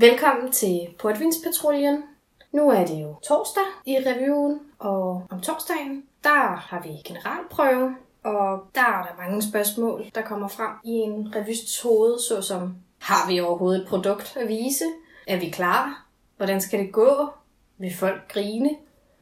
Velkommen til Portvinspatruljen. Nu er det jo torsdag i reviewen, og om torsdagen, der har vi generalprøve, og der er der mange spørgsmål, der kommer frem i en revysts hoved, såsom, har vi overhovedet et produkt at vise? Er vi klar? Hvordan skal det gå? Vil folk grine?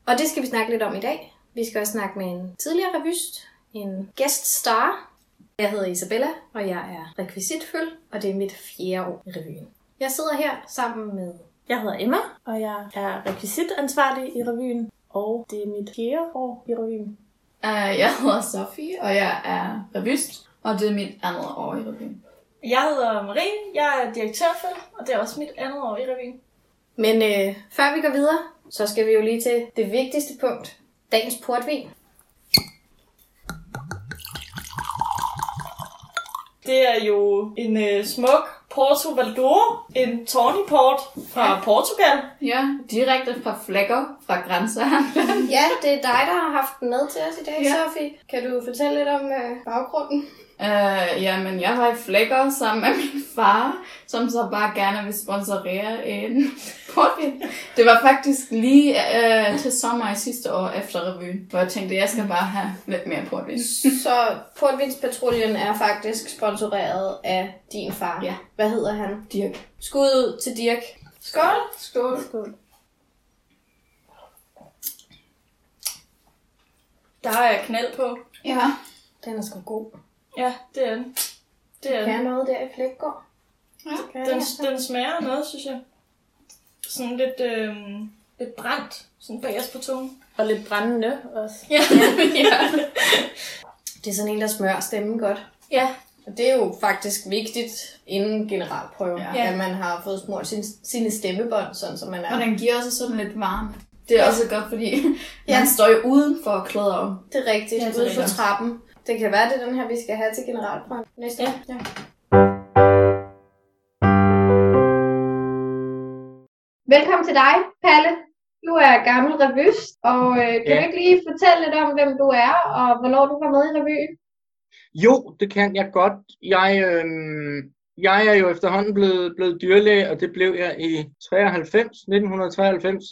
Og det skal vi snakke lidt om i dag. Vi skal også snakke med en tidligere revyst, en gæststar. Jeg hedder Isabella, og jeg er rekvisitføl, og det er mit fjerde år i revyen. Jeg sidder her sammen med Jeg hedder Emma, og jeg er rekvisitansvarlig i revyen, og det er mit fjerde år i revyen. Uh, jeg hedder Sofie, og jeg er revyst, og det er mit andet år i revyen. Jeg hedder Marie, jeg er direktørføl, og det er også mit andet år i revyen. Men øh, før vi går videre, så skal vi jo lige til det vigtigste punkt. Dagens portvin. Det er jo en øh, smuk Porto Valdoro, en Tawny Port fra Ja. Portugal. Ja, direkte fra Flækker fra grænsehandlen. Ja, det er dig, der har haft den med til os i dag, Ja. Sofie. Kan du fortælle lidt om øh, baggrunden? Uh, jamen, jeg var i Flækker sammen med min far, som så bare gerne vil sponsorere en portvin. Det var faktisk lige uh, til sommer i sidste år efter revyen, hvor jeg tænkte, jeg skal bare have lidt mere portvin. Så Portvinspatruljen er faktisk sponsoreret af din far. Ja. Hvad hedder han? Dirk. Skud ud til Dirk. Skål! Skål. Skål. Der er knald på. Ja. Den er sgu god. Ja, det er den. Det er Kan den. noget der i Flækgaard? Ja. Kan Den, den smager af noget, synes jeg. Sådan lidt, øh, lidt brændt, sådan bagerst på tungen. Og lidt brændende også. Ja. ja. Det er sådan en, der smører stemmen godt. Ja, Og det er jo faktisk vigtigt inden generalprøve, Ja. at man har fået smurt sin, sine stemmebånd, sådan som man er. Og den giver også sådan lidt varme. Det er også godt, fordi Ja. man står jo uden for klæder om. Det er rigtigt, Ja, ja, det er ude for rigtigt. trappen. Det kan være, det er den her, vi skal have til generalprøven næste Ja. ja. Velkommen til dig, Palle. Du er gammel revyst, og øh, kan Ja. du ikke lige fortælle lidt om, hvem du er, og hvornår du var med i revyen? Jo, det kan jeg godt. Jeg, øhm, jeg er jo efterhånden blevet, blevet dyrlæge, og det blev jeg i 93, 1993.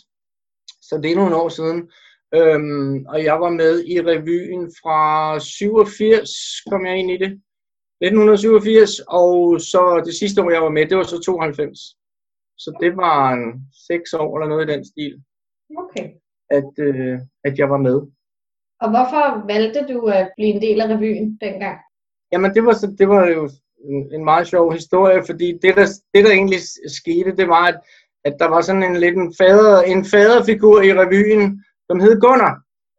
Så det er nogle år siden. Øhm, og jeg var med i revyen fra 87, kom jeg ind i det. 1987, og så det sidste år, jeg var med, det var så 92. Så det var en seks år eller noget i den stil, Okay. at, øh, at jeg var med. Og hvorfor valgte du at blive en del af revyen dengang? Jamen, det var, så, det var jo en, en meget sjov historie, fordi det der, det, der egentlig skete, det var, at, at der var sådan en lidt en, fader, en faderfigur i revyen, som hed Gunnar.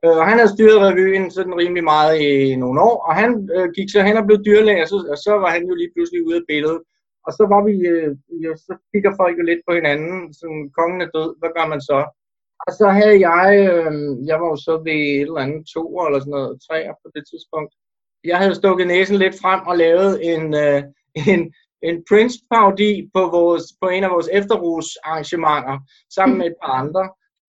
Øh, Og han havde styret revyen sådan rimelig meget i nogle år, og han øh, gik så hen og blev dyrlæge, og så, og så var han jo lige pludselig ude af billedet. Og så var vi, øh, jo, så kigger folk jo lidt på hinanden, sådan, kongen er død, hvad gør man så? Og så havde jeg, øh, jeg var jo så ved et eller andet to eller sådan noget, tre på det tidspunkt, jeg havde stukket næsen lidt frem og lavet en, øh, en, en Prince-parodi på, vores, på en af vores efterrusarrangementer sammen med et par andre,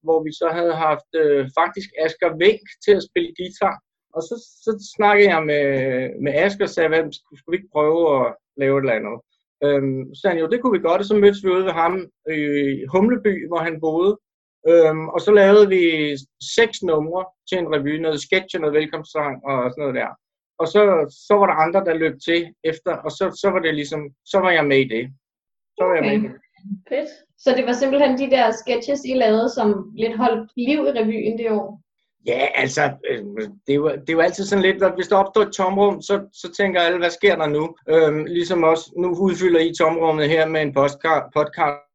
hvor vi så havde haft øh, faktisk Asger Vink til at spille guitar. Og så, så snakkede jeg med, med Asger og sagde, hvad, skulle, vi ikke prøve at lave et eller andet? Øhm, så sagde han, jo, det kunne vi godt, og så mødtes vi ude ved ham i Humleby, hvor han boede. Øhm, og så lavede vi seks numre til en revy, noget sketch og noget velkomstsang og sådan noget der. Og så, så var der andre, der løb til efter, og så, så var det ligesom, så var jeg med i det. Så var jeg med i det. Fedt. Så det var simpelthen de der sketches, I lavede, som lidt holdt liv i revyen det år? Ja, altså, øh, det, er jo, det er jo altid sådan lidt, at hvis der opstår et tomrum, så, så tænker alle, hvad sker der nu? Øhm, ligesom også, nu udfylder I tomrummet her med en podcast, podcast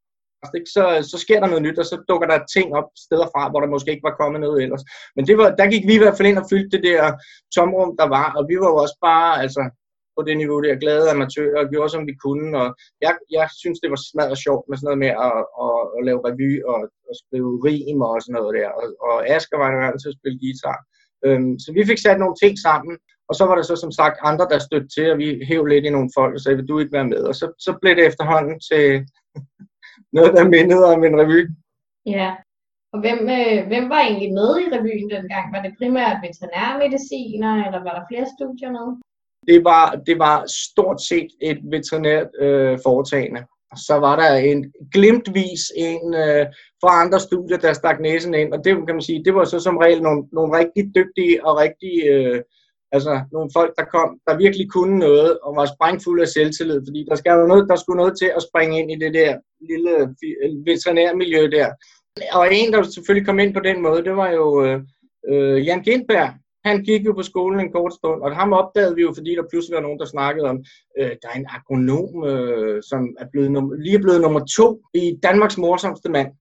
ikke? Så, så sker der noget nyt, og så dukker der ting op steder fra, hvor der måske ikke var kommet noget ellers. Men det var, der gik vi i hvert fald ind og fyldte det der tomrum, der var, og vi var jo også bare, altså, på det niveau der glade amatører og gjorde, som vi kunne, og jeg, jeg synes, det var smadret sjovt med sådan noget med at, at, at lave revy og at skrive rim og sådan noget der, og, og Asger var jo vant til at spille guitar. Øhm, så vi fik sat nogle ting sammen, og så var der så som sagt andre, der stødte til, og vi hævde lidt i nogle folk og sagde, vil du ikke være med? Og så, så blev det efterhånden til noget, der mindede om en revy. Ja. Og hvem, øh, hvem var egentlig med i revyen dengang? Var det primært veterinærmediciner, eller var der flere studier med? Det var, det var stort set et veterinært øh, foretagende. så var der en glimtvis en øh, fra andre studier, der stak næsen ind, og det kan man sige, det var så som regel nogle, nogle rigtig dygtige og rigtig, øh, altså nogle folk, der kom, der virkelig kunne noget, og var sprængfulde af selvtillid, fordi der, skal jo noget, der skulle noget til at springe ind i det der lille øh, veterinærmiljø der. Og en, der selvfølgelig kom ind på den måde, det var jo øh, øh Jan Gindberg, han gik jo på skolen en kort stund, og ham opdagede vi jo, fordi der pludselig var nogen, der snakkede om, øh, der er en agronom, øh, som er blevet num- lige er blevet nummer to i Danmarks morsomste mand.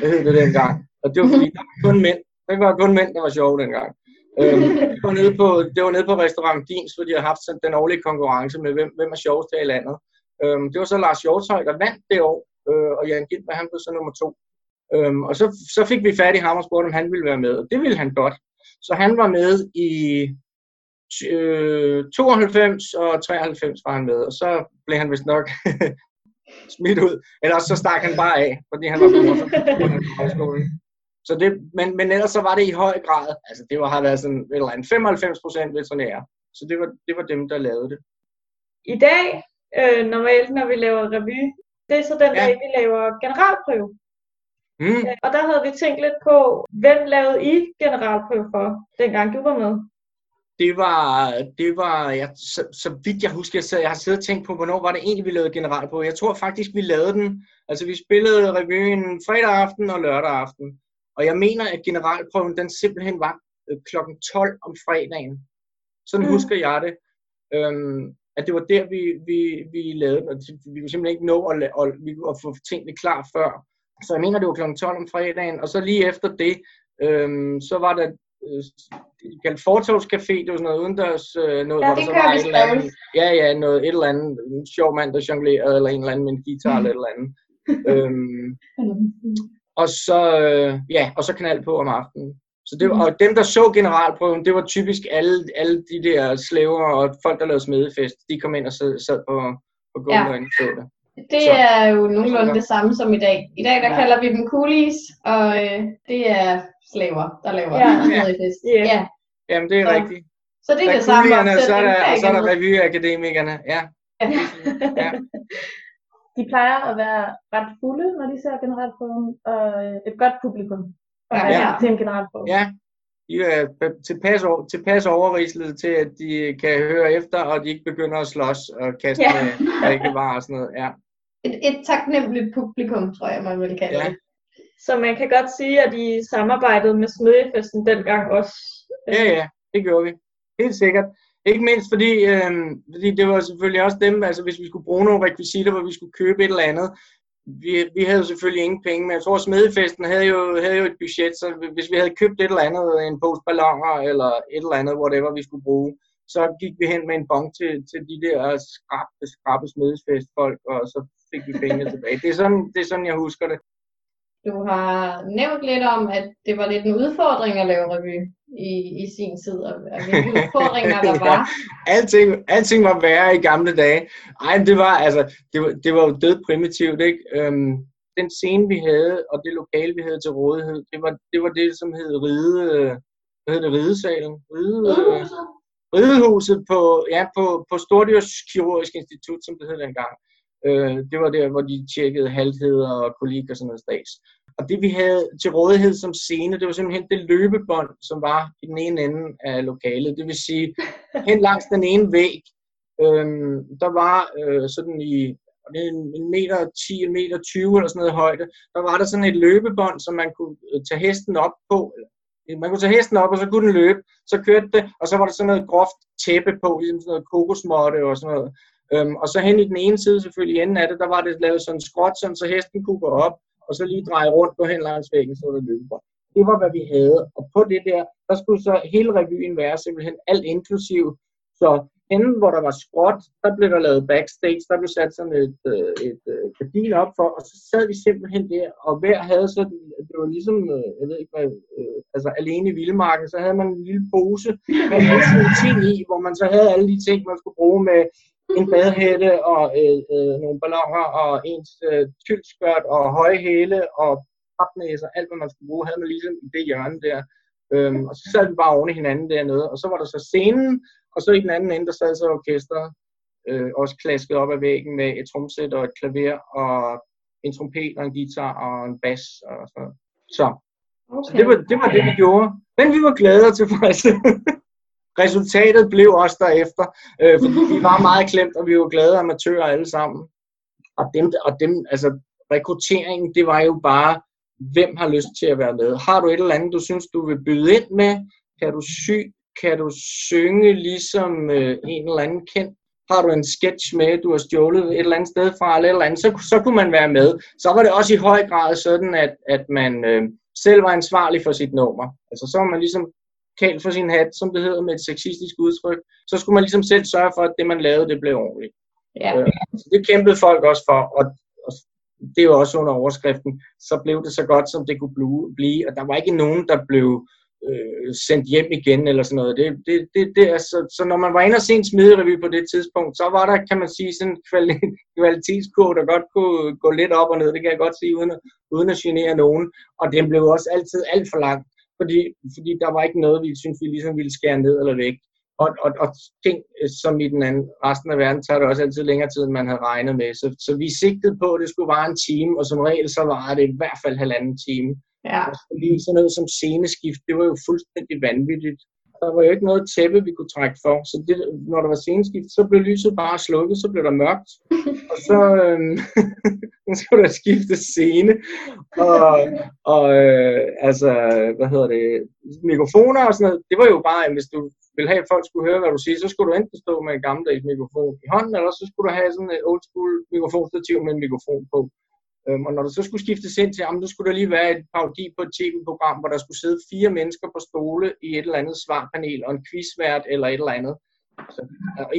Det hed det dengang. Og det var fordi, der var kun mænd. Det var kun mænd, der var sjove dengang. Øh, det, var nede på, det var nede på restaurant Dins, hvor de havde haft sådan den årlige konkurrence med, hvem, hvem er sjovest her i landet. Øh, det var så Lars Hjortøj, der vandt det år, øh, og Jan Gindberg, han blev så nummer to. Øhm, og så, så fik vi fat i ham og spurgte, om han ville være med, og det ville han godt. Så han var med i øh, 92 og 93 var han med, og så blev han vist nok smidt ud. Eller så stak han bare af, fordi han var på. Så det, men, men ellers så var det i høj grad, altså det var, har været sådan eller andet 95 procent veterinære. Så det var, det var dem, der lavede det. I dag, øh, normalt når vi laver revy, det er så den Ja. dag, vi laver generalprøve. Mm. Og der havde vi tænkt lidt på, hvem lavede I generalprøve for, dengang du var med? Det var, det var jeg, så, så vidt jeg husker, jeg, sad, jeg har siddet og tænkt på, hvornår var det egentlig, vi lavede general på. Jeg tror faktisk, vi lavede den. Altså, vi spillede revyen fredag aften og lørdag aften. Og jeg mener, at generalprøven, den simpelthen var øh, klokken 12 om fredagen. Sådan Mm. husker jeg det. Øhm, at det var der, vi, vi, vi lavede den. Og vi kunne simpelthen ikke nå at, at, vi kunne- at få tingene klar før. Så jeg mener, det var klokken 12 om fredagen. Og så lige efter det, øhm, så var der øh, det kaldte Fortovscafé, det var sådan noget udendørs, øh, noget, Ja, hvor der så var et eller andet, ja, ja, noget, et eller andet, en sjov mand, der jonglerede, eller en eller anden med en guitar, eller et eller andet. øhm, og så, øh, ja, og så knald på om aftenen. Så det var, og dem, der så generalprøven, det var typisk alle, alle de der slaver og folk, der lavede smedefest. De kom ind og sad, sad på, på gulvet Ja. og så det. Det Så- er jo nogenlunde det samme som i dag. I dag der Ja. kalder vi dem coolies, og øh, det er slaver, der laver Ja. smedefest. Ja. Ja. Jamen, det er Så- rigtigt. Så det Der er det samme kulierne, og så er der, er og så er der revyakademikerne. Ja. Ja. De plejer at være ret fulde, når de ser generalprøven, og et godt publikum. Og Ja. ja. Ja. til en generalprøve. Ja, de er tilpas, over- tilpas overrislede til, at de kan høre efter, og de ikke begynder at slås og kaste Ja. drikkevarer og sådan noget. Ja. Et, et taknemmeligt publikum, tror jeg, man vil kalde Ja. det. Så man kan godt sige, at de samarbejdede med Smedjefesten dengang også. ja, ja, det gjorde vi. Helt sikkert. Ikke mindst fordi, øh, fordi det var selvfølgelig også dem, altså hvis vi skulle bruge nogle rekvisitter, hvor vi skulle købe et eller andet, vi, vi havde jo selvfølgelig ingen penge, men jeg tror, Smedefesten havde jo, havde jo et budget, så hvis vi havde købt et eller andet, en pose ballonger eller et eller andet, whatever vi skulle bruge, så gik vi hen med en bong til, til de der skrabbe, skrabe smedefestfolk, og så fik vi pengene tilbage. Det er, sådan, det er sådan, jeg husker det. Du har nævnt lidt om, at det var lidt en udfordring at lave revy i, i sin tid, og, hvilke udfordringer der var. alting, alting var værre i gamle dage. Ej, det var, altså, det var, det var jo død primitivt, ikke? Øhm, den scene, vi havde, og det lokale, vi havde til rådighed, det var det, var det som hed Ride, hvad hed det, Ridesalen? Ride, øh, Ridehuset på, ja, på, på Stordyrs Kirurgisk Institut, som det hed dengang. Øh, det var der, hvor de tjekkede haltheder og kolik og sådan noget stads. Og det vi havde til rådighed som scene, det var simpelthen det løbebånd, som var i den ene ende af lokalet. Det vil sige, hen langs den ene væg, øhm, der var øh, sådan i en, meter 10, en meter 20 eller sådan noget højde, der var der sådan et løbebånd, som man kunne øh, tage hesten op på. Man kunne tage hesten op, og så kunne den løbe. Så kørte det, og så var der sådan noget groft tæppe på, ligesom sådan noget kokosmåtte og sådan noget. Øhm, og så hen i den ene side selvfølgelig enden af det, der var det lavet sådan en skråt, sådan, så hesten kunne gå op, og så lige dreje rundt på hen langs væggen, så var det løbebånd. Det var, hvad vi havde. Og på det der, der skulle så hele revyen være simpelthen alt inklusiv. Så henne, hvor der var skråt, der blev der lavet backstage, der blev sat sådan et, et, et øh, gardin op for, og så sad vi simpelthen der, og hver havde sådan, det var ligesom, øh, jeg ved ikke hvad, øh, altså alene i Vildmarken, så havde man en lille pose med alle sine ting i, hvor man så havde alle de ting, man skulle bruge med en badehætte og øh, øh, nogle balloner og ens øh, tyldskørt og høje hæle og papnæser, alt hvad man skulle bruge, havde man ligesom i det hjørne der. Øhm, og så sad vi bare oven i hinanden dernede, og så var der så scenen, og så i den anden ende, der sad så orkestret. øh, også klasket op ad væggen med et tromsæt og et klaver og en trompet og en guitar og en bas og sådan. Så, okay. så det, var, det var det, vi gjorde. Men vi var glade og tilfredse. Resultatet blev også derefter, øh, fordi vi var meget klemt, og vi var glade amatører alle sammen. Og dem, og dem, altså rekrutteringen, det var jo bare, hvem har lyst til at være med? Har du et eller andet, du synes, du vil byde ind med? Kan du sy? Kan du synge ligesom øh, en eller anden kendt? Har du en sketch med, du har stjålet et eller andet sted fra, eller, et eller andet, så, så kunne man være med. Så var det også i høj grad sådan, at, at man øh, selv var ansvarlig for sit nummer. Altså så var man ligesom kald for sin hat, som det hedder med et sexistisk udtryk. Så skulle man ligesom selv sørge for, at det man lavede, det blev ordentligt. Ja. Øh, så det kæmpede folk også for, og, og det var også under overskriften, så blev det så godt, som det kunne blive, og der var ikke nogen, der blev øh, sendt hjem igen eller sådan noget. Det, det, det, det er, så, så når man var inde og se en smiderevy på det tidspunkt, så var der, kan man sige, sådan en kvalitetskurve, der godt kunne gå lidt op og ned, det kan jeg godt sige, uden at, uden at genere nogen. Og den blev også altid alt for lang, fordi, fordi der var ikke noget, vi synes, vi ligesom ville skære ned eller væk. Og, og, og ting, øh, som i den anden, resten af verden, tager det også altid længere tid, end man havde regnet med. Så, så vi sigtede på, at det skulle være en time, og som regel så var det i hvert fald halvanden time. Ja. Og lige sådan noget som sceneskift, det var jo fuldstændig vanvittigt. Der var jo ikke noget tæppe, vi kunne trække for. Så det, når der var sceneskift, så blev lyset bare slukket, så blev der mørkt. og så, øhm, så skulle der skifte scene. Og, og øh, altså, hvad hedder det, mikrofoner og sådan noget, det var jo bare, hvis du ville have, at folk skulle høre, hvad du siger, så skulle du enten stå med en gammeldags mikrofon i hånden, eller så skulle du have sådan et old school mikrofonstativ med en mikrofon på. Øhm, og når der så skulle skiftes ind til, jamen, så skulle der lige være et parodi på et tv-program, hvor der skulle sidde fire mennesker på stole i et eller andet svarpanel, og en quizvært eller et eller andet så,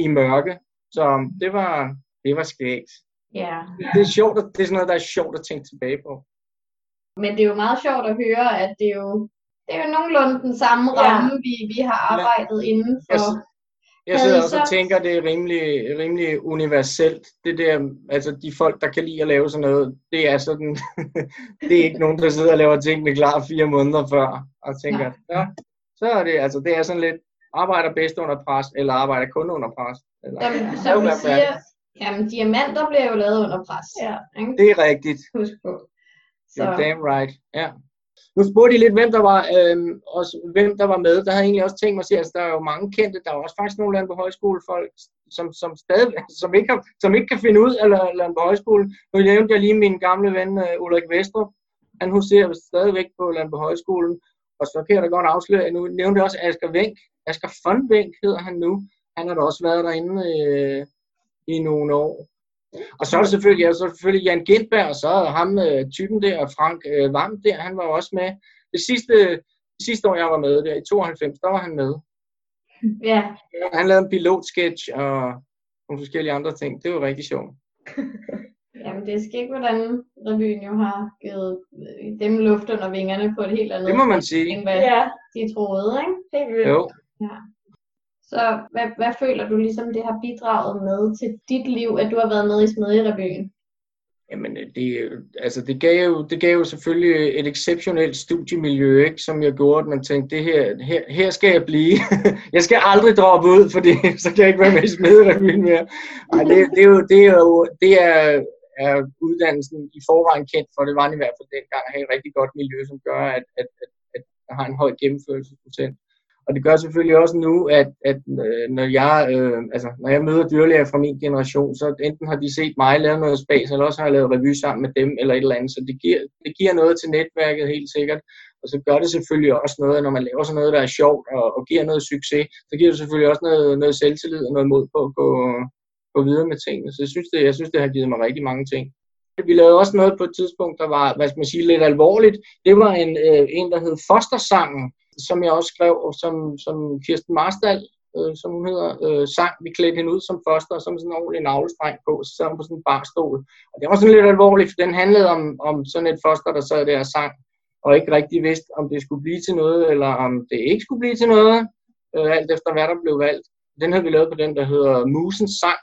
i mørke. Så det var, det var skægt. Ja. Det er sjovt, det er sådan noget, der er sjovt at tænke tilbage på. Men det er jo meget sjovt at høre, at det er jo, det er jo nogenlunde den samme ramme, ja. vi, vi har arbejdet ja. inden for. Jeg, jeg sidder også og tænker, det er rimelig, rimelig universelt. Det der, altså de folk, der kan lide at lave sådan noget, det er sådan, det er ikke nogen, der sidder og laver tingene klar fire måneder før, og tænker, ja, ja så er det, altså det er sådan lidt, arbejder bedst under pres, eller arbejder kun under pres. Eller, jamen, som vi siger, jamen diamanter bliver jo lavet under pres. Ja. Ikke? Det er rigtigt. Husk på. Så. You're damn right, ja. Nu spurgte I lidt, hvem der var, øh, også, hvem der var med. Der havde jeg egentlig også tænkt mig at sige, at altså, der er jo mange kendte. Der er også faktisk nogle lande på højskolefolk, som, som, stadig, som, ikke har, som ikke kan finde ud af lande på højskole. Nu nævnte jeg lige min gamle ven øh, Ulrik Vestrup. Han huserer stadigvæk på lande på højskolen. Og så kan jeg da godt afsløre, nu nævnte jeg også Asger Venk. Asger von Venk hedder han nu. Han har da også været derinde øh, i nogle år. Og så er der selvfølgelig, ja, så er selvfølgelig Jan Gindberg, og så er ham øh, typen der, Frank øh, Vam der, han var også med. Det sidste, det sidste år, jeg var med der, i 92, der var han med. Ja. Han lavede en pilotsketch og nogle forskellige andre ting. Det var rigtig sjovt. Jamen, det er skægt, hvordan revyen jo har givet øh, dem luft under vingerne på et helt andet Det må man sige. end hvad Ja, de troede, ikke? helt vildt. Jo. Ja. Så hvad, hvad føler du ligesom, det har bidraget med til dit liv, at du har været med i Smedjerevyen? Jamen, øh, det, altså, det, gav jo, det gav jo selvfølgelig et exceptionelt studiemiljø, ikke, som jeg gjorde, at man tænkte, det her, her, her skal jeg blive. jeg skal aldrig droppe ud, fordi så kan jeg ikke være med i Smedjerevyen mere. Ej, det, det, er jo, det er jo, det er, er uddannelsen i forvejen kendt for, det var den i hvert fald dengang, at have et rigtig godt miljø, som gør, at, at, at, at har en høj gennemførelsesprocent. Og det gør selvfølgelig også nu, at, at øh, når, jeg, øh, altså, når jeg møder dyrlæger fra min generation, så enten har de set mig lave noget spas, eller også har jeg lavet revy sammen med dem, eller et eller andet. Så det giver, det giver noget til netværket helt sikkert. Og så gør det selvfølgelig også noget, når man laver sådan noget, der er sjovt og, og giver noget succes, så giver det selvfølgelig også noget, noget selvtillid og noget mod på at gå, gå videre med tingene. Så jeg synes, det, jeg synes, det har givet mig rigtig mange ting. Vi lavede også noget på et tidspunkt, der var, hvad skal man sige, lidt alvorligt. Det var en, øh, en der hed Fostersangen, som jeg også skrev, og som, som Kirsten Marstal, øh, som hun hedder, øh, sang. Vi klædte hende ud som foster, som sådan en ordentlig navlestreng på, så sad hun på sådan en barstol. Og det var sådan lidt alvorligt, for den handlede om, om sådan et foster, der sad der og sang, og ikke rigtig vidste, om det skulle blive til noget, eller om det ikke skulle blive til noget, øh, alt efter hvad der blev valgt. Den havde vi lavet på den, der hedder Musens Sang,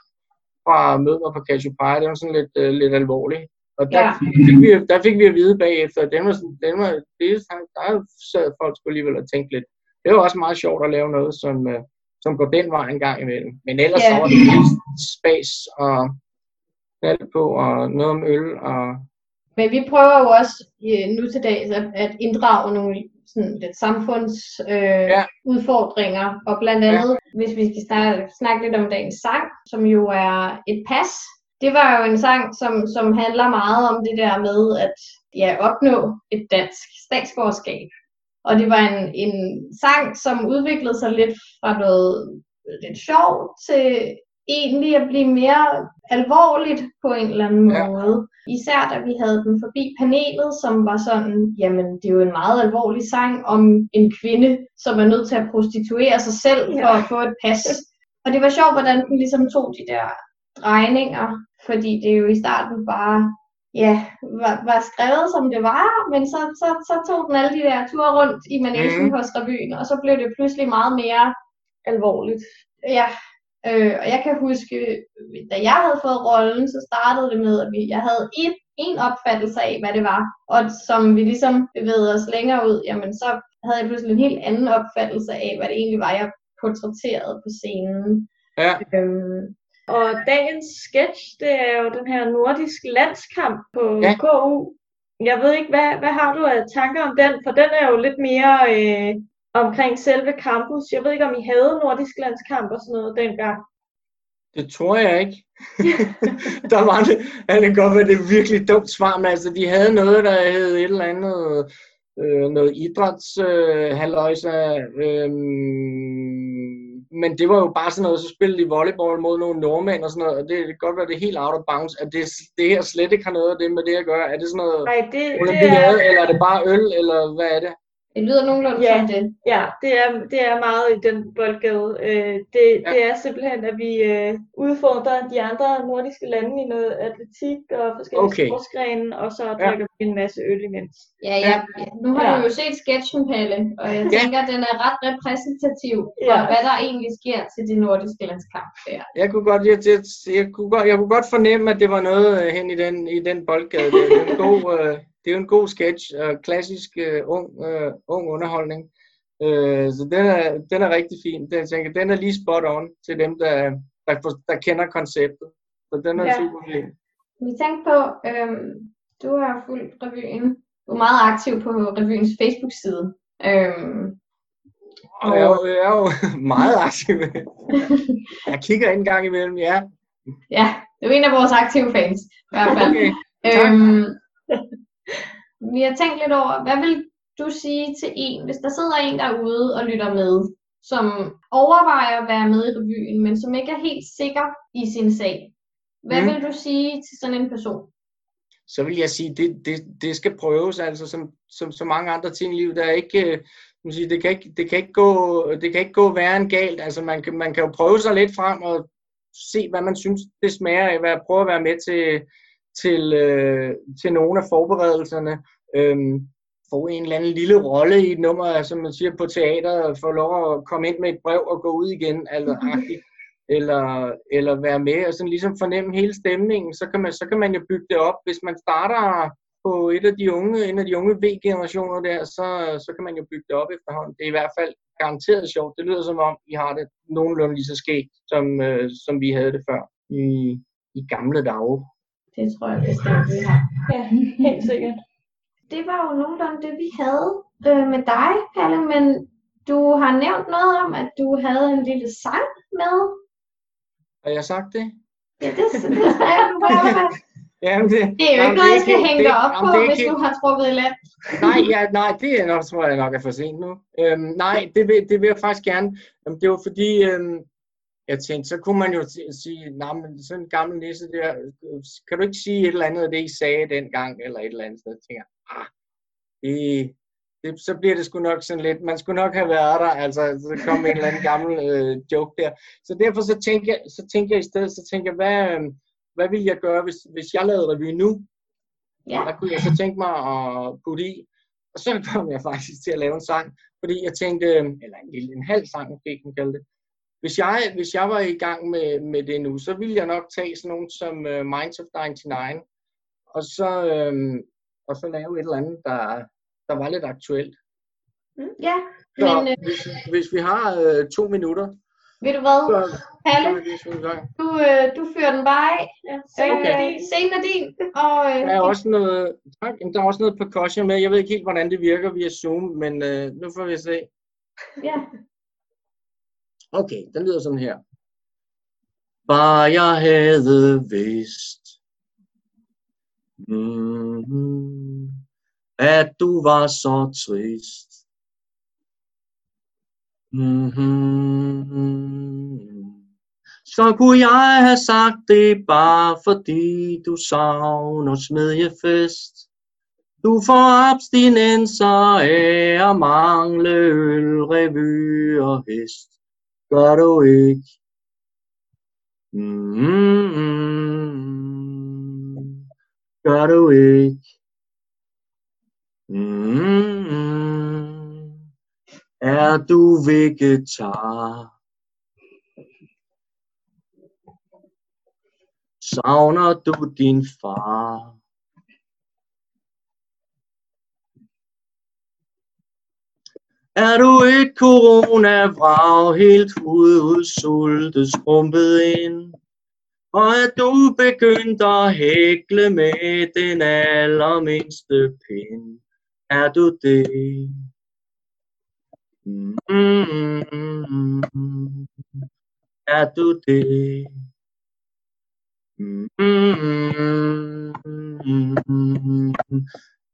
fra Mødre på Cassiopeia. Det var sådan lidt, øh, lidt alvorligt. Og der, Ja. fik vi, der fik vi at vide bagefter, at den var, sådan- den var, det, der sad folk skulle alligevel og tænke lidt. Det var også meget sjovt at lave noget, som, øh, som går den vej en gang imellem. Men ellers Ja. så var det spas og alt på, og noget om øl, og Men vi prøver jo også øh, nu til dags at, at inddrage nogle sådan lidt samfundsudfordringer. Øh, Ja. udfordringer. Og blandt andet, ja. hvis vi skal snakke, snakke lidt om dagens sang, som jo er et pas. Det var jo en sang, som, som handler meget om det der med at ja, opnå et dansk statsborgerskab. Og det var en, en sang, som udviklede sig lidt fra noget lidt sjovt til egentlig at blive mere alvorligt på en eller anden Ja. måde. Især da vi havde den forbi panelet, som var sådan, jamen det er jo en meget alvorlig sang om en kvinde, som er nødt til at prostituere sig selv for Ja. at få et pas. Og det var sjovt, hvordan den ligesom tog de der drejninger, fordi det jo i starten bare ja, var, var skrevet som det var, men så, så, så tog den alle de der ture rundt i Mhm. mm. hos revyen, og så blev det pludselig meget mere Alvorligt. Ja, øh, og jeg kan huske, da jeg havde fået rollen, så startede det med, at vi, jeg havde en, en opfattelse af, hvad det var. Og som vi ligesom bevægede os længere ud, jamen så havde jeg pludselig en helt anden opfattelse af, hvad det egentlig var, jeg portrætterede på scenen. ja, Øhm, Og dagens sketch, det er jo den her nordisk landskamp på Ja. KU. Jeg ved ikke, hvad, hvad har du af tanker om den? For den er jo lidt mere øh, omkring selve campus. Jeg ved ikke, om I havde nordisk landskamp og sådan noget dengang. det tror jeg ikke. der var det, ja, det godt være, det er virkelig dumt svar, men altså, de havde noget, der hed et eller andet, øh, noget idræts, øh, øh, men det var jo bare sådan noget, så spillede de volleyball mod nogle nordmænd og sådan noget, og det, det kan godt være, det er helt out of bounds, at det, det her slet ikke har noget af det med det at gøre. Er det sådan noget Nej, det, det er, eller er det bare øl, eller hvad er det? Det lyder nogenlunde Ja. som det. ja, det er, det er meget i den boldgade. Øh, det, Ja. det er simpelthen, at vi øh, udfordrer de andre nordiske lande i noget atletik og forskellige Okay. sportsgrene, og så Ja. drikker vi en masse øl imens. Ja, ja. ja. Nu har Ja. du jo set sketchen, Palle, og jeg Ja. tænker, at den er ret repræsentativ for, Ja. hvad der egentlig sker til de nordiske landskamp der. Jeg kunne godt, jeg, jeg, jeg, kunne godt, jeg kunne godt fornemme, at det var noget øh, hen i den, i den boldgade. Det er en god, øh, det er jo en god sketch, øh, klassisk øh, ung, øh, ung underholdning. Øh, så den er, den er rigtig fin. Den, jeg tænker, den er lige spot on til dem, der, der, for- der kender konceptet. Så den er Ja. super fin. Vi tænkte på, øhm, du har fulgt revyen. Du er meget aktiv på revyens Facebook-side. Øhm, Og jeg, er jo- jeg er jo meget aktiv. jeg kigger en gang imellem, ja. ja, du er en af vores aktive fans, i hvert fald. Okay. tak. øhm, vi har tænkt lidt over, hvad vil du sige til en, hvis der sidder en derude og lytter med, som overvejer at være med i revyen, men som ikke er helt sikker i sin sag. Hvad Mm. vil du sige til sådan en person? så vil jeg sige, det, det, det skal prøves, altså som, som så mange andre ting i livet, der er ikke, øh, man siger, det, kan ikke, det, kan ikke gå, det kan ikke gå værre end galt, altså man kan, man kan jo prøve sig lidt frem og se, hvad man synes, det smager af, hvad prøve at være med til, til, øh, til nogle af forberedelserne, øhm, få en eller anden lille rolle i et nummer, som man siger på teater, få lov at komme ind med et brev og gå ud igen, altså, agtigt eller, eller være med og sådan ligesom fornemme hele stemningen, så kan, man, så kan man jo bygge det op. Hvis man starter på et af de unge, en af de unge V-generationer der, så, så kan man jo bygge det op efterhånden. Det er i hvert fald garanteret sjovt. Det lyder som om, I har det nogenlunde lige så skægt, som, øh, som vi havde det før i, i gamle dage. Det tror jeg bestemt, vi har. Ja, helt sikkert. Det var jo nogenlunde det, vi havde øh, med dig, Palle, men du har nævnt noget om, at du havde en lille sang med. Har jeg sagt det? Ja, det, det er du bare. Jamen, det, Det er jo ikke noget, jeg skal hænge dig op på, det ikke hvis du har trukket i land. nej, ja, nej, det er nok, tror jeg nok er for sent nu. Øhm, nej, det vil, det vil jeg faktisk gerne. Jamen, det var fordi, øhm, jeg tænkte, så kunne man jo sige, nej, men sådan en gammel nisse der, kan du ikke sige et eller andet af det, I sagde dengang, eller et eller andet sted? Tænker, ah, det, det, så bliver det sgu nok sådan lidt, man skulle nok have været der, altså, så kom en eller anden gammel øh, joke der. Så derfor så tænker jeg, så tænker jeg i stedet, så tænker jeg, hvad, øh, hvad ville jeg gøre, hvis, hvis jeg lavede revy nu? Ja. Der kunne jeg så tænke mig at putte i. Og så kom jeg faktisk til at lave en sang, fordi jeg tænkte, eller en lille en halv sang måske, kan kalde det. Hvis jeg, hvis jeg var i gang med, med det nu, så ville jeg nok tage sådan nogle som uh, Minds of 99, og så, øh, og så lave et eller andet, der, der var lidt aktuelt. Ja, Så men øh, hvis, hvis vi har øh, to minutter, Ved du hvad, Så, Palle? så. Du, øh, du fører den bare af. Ja, Okay. Øh, scenen er din. Og, øh, Der er også noget, tak, der er også noget percussion med. Jeg ved ikke helt, hvordan det virker via Zoom, men øh, nu får vi se. ja. Okay, den lyder sådan her. Bare jeg havde vidst, mm, at du var så trist. Mm, så kunne jeg have sagt det bare fordi du savner smedjefest. Du får abstinenser af at mangle øl, revy og hest. Gør du ikke? Mm, gør du ikke? Mm, er du vegetar? Savner du din far? Er du et coronavrag, helt udsultet, skrumpet ind? Og er du begyndt at hækle med den allermindste pind? Er du det? Mm, er du det? Mm,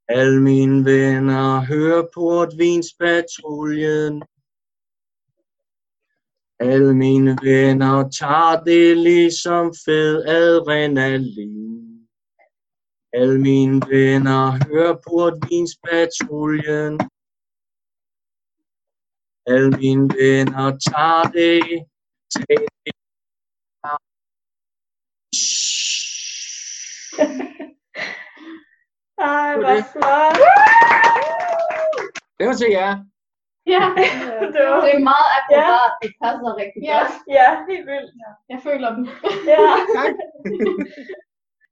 alle mine venner hører portvinspatruljen. Alle mine venner tager det ligesom fed adrenalin. Alle mine venner hører portvinspatruljen. Alle mine venner tager det. Tag det. Ej, Det var hvor det. flot. Det var til jer. ja. Det var, Det er meget akkurat. Det passer rigtig ja, godt. ja, helt vildt. Jeg føler den. Ja. Tak.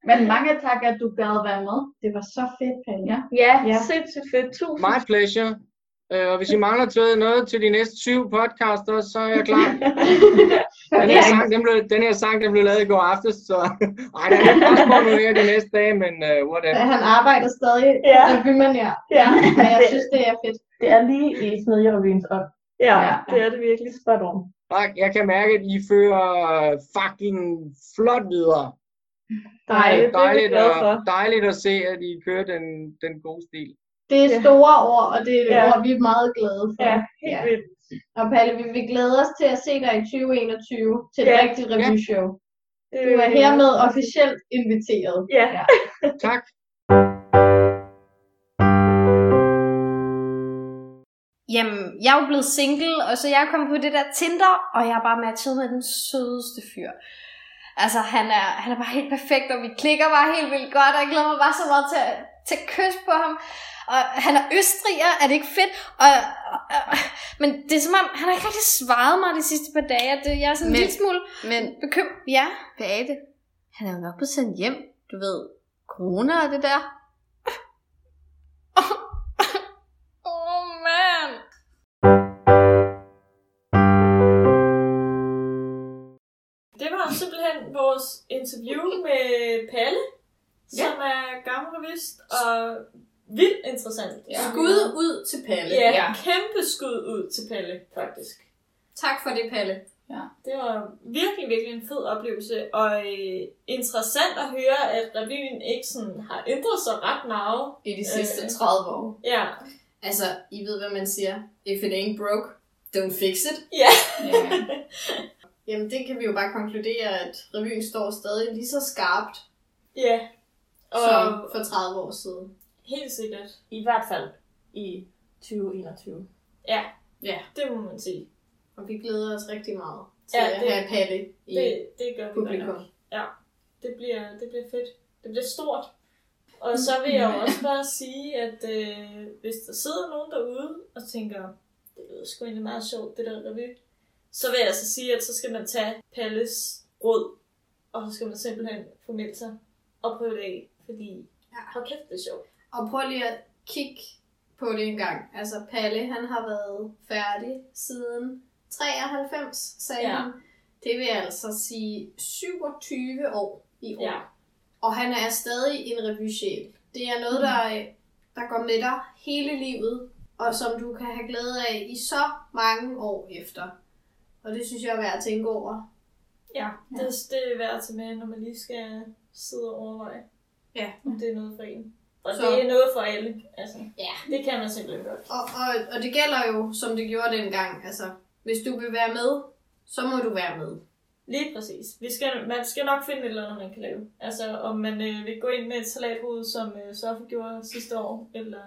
Men mange tak, at du gad være med. Det var så fedt, Palle. Ja. Ja, Ja. sindssygt fedt. Tusind. My pleasure. Øh, og hvis I mangler taget noget til de næste syv podcaster, så er jeg klar. Den her sang, den blev, den her sang, den blev lavet i går aftes, så ej, der er pres på nu her de næste dage, men uh, whatever. Han arbejder stadig. Ja. Revymand, ja. Ja. Men jeg synes, det er fedt. Det er lige i Snedjerevyens ånd. Ja, Ja. det er det virkelig spot on. Tak, jeg kan mærke, at I fører fucking flot videre. Dejligt, det er vi dejligt, glade for. at, dejligt at se, at I kører den, den gode stil. Det er Ja. store ord, og det er et Ja. ord, vi er meget glade for. Ja, helt Ja. vildt. Og Palle, vi vil glæde os til at se dig i 2021 til et Ja. rigtigt revyshow. Det Du er hermed officielt inviteret. Ja. Ja. Tak. Jamen, jeg er jo blevet single, og så jeg kommet på det der Tinder, og jeg er bare matchet med den sødeste fyr. Altså, han er, han er bare helt perfekt, og vi klikker bare helt vildt godt, og jeg glæder mig bare så meget til, at- til kysse på ham. Og han er østriger, er det ikke fedt? Og, og, og, men det er som om, han har ikke rigtig svaret mig de sidste par dage, og det, jeg er sådan en Men- lille smule Men bekymret. Ja, Beate, han er jo nok blevet sendt hjem. Du ved, corona og det der. Oh, man. Det var simpelthen vores interview med Palle, er gammel revist og vildt interessant. Ja. Skud ud til Palle. Ja, ja, kæmpe skud ud til Palle, faktisk. Tak for det, Palle. Det var virkelig, virkelig en fed oplevelse, og øh, interessant at høre, at revyen ikke sådan har ændret sig ret meget. I de sidste Øh. 30 år. Ja, Altså, I ved, hvad man siger. If it ain't broke, don't fix it. ja. Ja. Jamen, det kan vi jo bare konkludere, at revyen står stadig lige så skarpt ja. Og som for 30 år siden. helt sikkert. I hvert fald i 2021. Ja, Ja, det må man sige. og vi glæder os rigtig meget til Ja, at det- have Palle i Det, det gør vi publikum. nok. Ja, det bliver, det bliver fedt. Det bliver stort. Og så vil jeg jo også bare sige, at øh, hvis der sidder nogen derude og tænker, det lyder sgu egentlig meget sjovt, det der revy, så vil jeg altså sige, at så skal man tage Palles råd, og så skal man simpelthen få meldt sig og prøve det af, fordi Ja. hold kæft, det er sjovt. Og prøv lige at kigge på det en gang. Altså, Palle, han har været færdig siden 93, sagde Ja. ja. han. Det vil altså sige 27 år i år. Ja. Og han er stadig en revysjæl. Det er noget, der, der går med dig hele livet, og som du kan have glæde af i så mange år efter. Og det synes jeg er værd at tænke over. Ja, det, det er værd at tage med, når man lige skal sidde og overveje, Ja. om det er noget for en. Og Så- det er noget for alle. Altså, Ja. det kan man simpelthen godt. Og, og, og det gælder jo, som det gjorde dengang. Altså, hvis du vil være med, så må du være med. Lige præcis. Vi skal, man skal nok finde et eller andet, man kan lave. Altså, om man øh, vil gå ind med et salathoved, som øh, Sofie gjorde sidste år, eller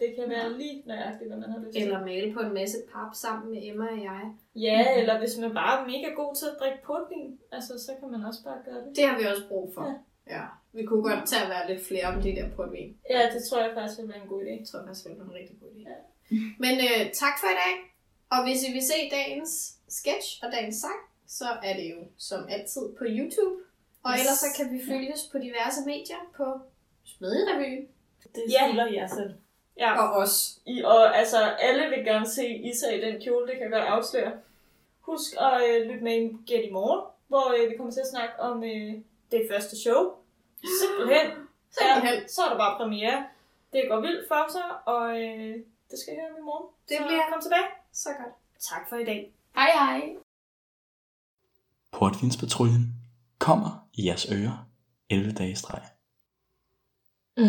det kan være lige nøjagtigt, hvad man har lyst til. Eller male på en masse pap sammen med Emma og jeg. Ja, eller hvis man bare er mega god til at drikke portvin, altså, så kan man også bare gøre det. Det har vi også brug for. Ja. Ja. Vi kunne godt tage at være lidt flere om det der portvin. Ja, det tror jeg faktisk vil være en god idé. Jeg tror faktisk, det er en rigtig god idé. Ja. Men øh, tak for i dag. Og hvis I vil se dagens sketch og dagens sang, så er det jo som altid på YouTube. Og Yes. ellers så kan vi følges på diverse medier på Smedjerevyen. Det Ja. skylder jeg selv. Ja, Og os. I, og altså, alle vil gerne se Isa i den kjole, det kan jeg godt afsløre. Husk at øh, lytte med igen i morgen, hvor øh, vi kommer til at snakke om øh, det første show. Simpelthen. Simpelthen. Ja, så er der bare premiere. Det går vildt for sig, og øh, det skal jeg høre om i morgen. Det så bliver- kom tilbage. Så godt. Tak for i dag. Hej hej. Portvinspatruljen kommer i jeres ører 11 dage i streg. Mm.